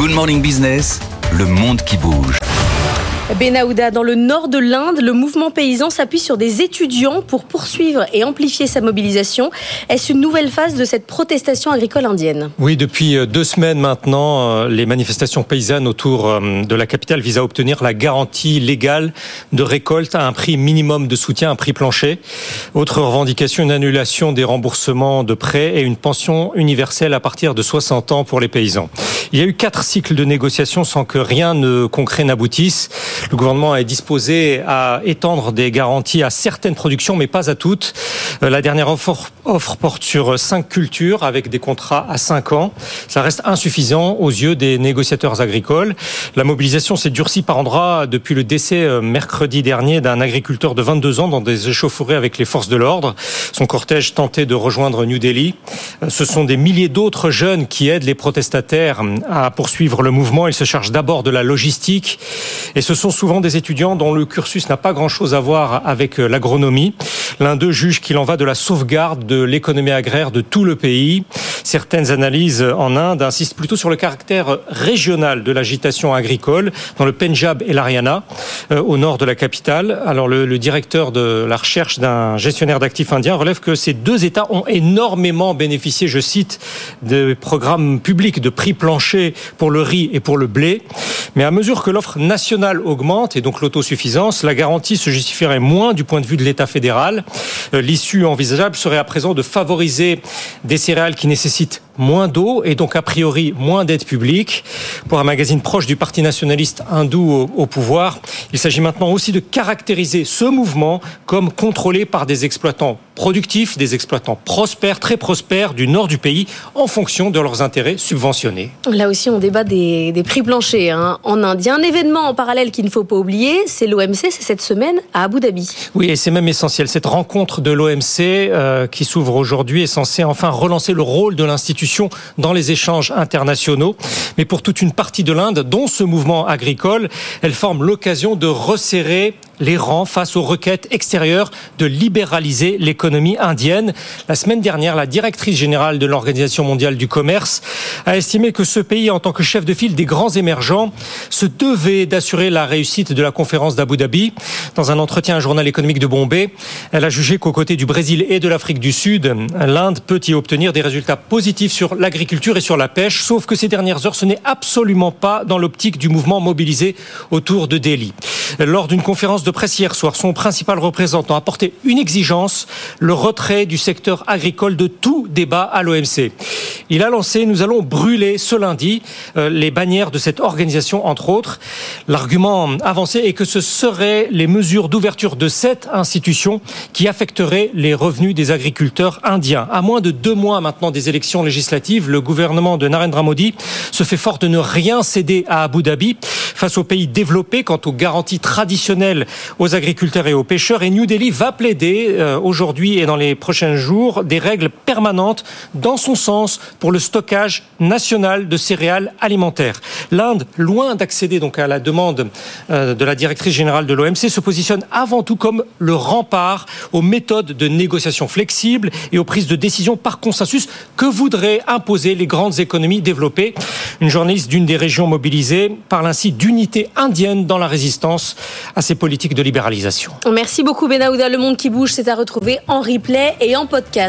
Good Morning Business, le monde qui bouge. Benahouda, dans le nord de l'Inde, le mouvement paysan s'appuie sur des étudiants pour poursuivre et amplifier sa mobilisation. Est-ce une nouvelle phase de cette protestation agricole indienne? Oui, depuis euh, deux semaines maintenant, euh, les manifestations paysannes autour euh, de la capitale visent à obtenir la garantie légale de récolte à un prix minimum de soutien, un prix plancher. Autre revendication, une annulation des remboursements de prêts et une pension universelle à partir de 60 ans pour les paysans. Il y a eu quatre cycles de négociations sans que rien de concret n'aboutisse. Le gouvernement est disposé à étendre des garanties à certaines productions, mais pas à toutes. Euh, la dernière offre, offre porte sur cinq cultures avec des contrats à cinq ans. Ça reste insuffisant aux yeux des négociateurs agricoles. La mobilisation s'est durcie par endroits depuis le décès euh, mercredi dernier d'un agriculteur de 22 ans dans des échauffourées avec les forces de l'ordre. Son cortège tentait de rejoindre New Delhi. Euh, ce sont des milliers d'autres jeunes qui aident les protestataires à poursuivre le mouvement. Ils se chargent d'abord de la logistique et ce sont souvent des étudiants dont le cursus n'a pas grand-chose à voir avec euh, l'agronomie. L'un d'eux juge qu'il en va de la sauvegarde de l'économie agraire de tout le pays. Certaines analyses en Inde insistent plutôt sur le caractère régional de l'agitation agricole dans le Punjab et l'Ariana, euh, au nord de la capitale. Alors le, le directeur de la recherche d'un gestionnaire d'actifs indien relève que ces deux États ont énormément bénéficié, je cite, des programmes publics de prix plancher pour le riz et pour le blé. Mais à mesure que l'offre nationale augmente et donc l'autosuffisance, la garantie se justifierait moins du point de vue de l'État fédéral. Euh, L'issue envisageable serait à présent de favoriser des céréales qui nécessitent nécessite moins d'eau et donc a priori moins d'aide publique. Pour un magazine proche du parti nationaliste hindou au, au pouvoir, il s'agit maintenant aussi de caractériser ce mouvement comme contrôlé par des exploitants productifs, des exploitants prospères, très prospères du nord du pays en fonction de leurs intérêts subventionnés. Là aussi, on débat des, des prix planchers hein, en Inde. Il y a un événement en parallèle qu'il ne faut pas oublier, c'est l'OMC, c'est cette semaine à Abu Dhabi. Oui, et c'est même essentiel. Cette rencontre de l'OMC euh, qui s'ouvre aujourd'hui est censée enfin relancer le rôle de l'institution dans les échanges internationaux. Mais pour toute une partie de l'Inde, dont ce mouvement agricole, elle forme l'occasion de resserrer les rangs face aux requêtes extérieures de libéraliser l'économie indienne. La semaine dernière, la directrice générale de l'Organisation mondiale du commerce a estimé que ce pays, en tant que chef de file des grands émergents, se devait d'assurer la réussite de la conférence d'Abu Dhabi. Dans un entretien à un journal économique de Bombay, elle a jugé qu'aux côtés du Brésil et de l'Afrique du Sud, l'Inde peut y obtenir des résultats positifs sur l'agriculture et sur la pêche, sauf que ces dernières heures, ce n'est absolument pas dans l'optique du mouvement mobilisé autour de Delhi. Lors d'une conférence de presse hier soir, son principal représentant a porté une exigence, le retrait du secteur agricole de tout débat à l'OMC. Il a lancé, nous allons brûler ce lundi euh, les bannières de cette organisation, entre autres. L'argument avancé est que ce seraient les mesures d'ouverture de cette institution qui affecteraient les revenus des agriculteurs indiens. À moins de deux mois maintenant des élections législatives, le gouvernement de Narendra Modi se fait fort de ne rien céder à Abu Dhabi face aux pays développés quant aux garanties traditionnelles aux agriculteurs et aux pêcheurs. Et New Delhi va plaider euh, aujourd'hui et dans les prochains jours des règles permanentes dans son sens pour le stockage national de céréales alimentaires. L'Inde, loin d'accéder donc à la demande euh, de la directrice générale de l'OMC, se positionne avant tout comme le rempart aux méthodes de négociation flexibles et aux prises de décision par consensus que voudraient imposer les grandes économies développées. Une journaliste d'une des régions mobilisées parle ainsi d'unité indienne dans la résistance à ces politiques de libéralisation. Merci beaucoup Benahouda. Le monde qui bouge, c'est à retrouver en replay et en podcast.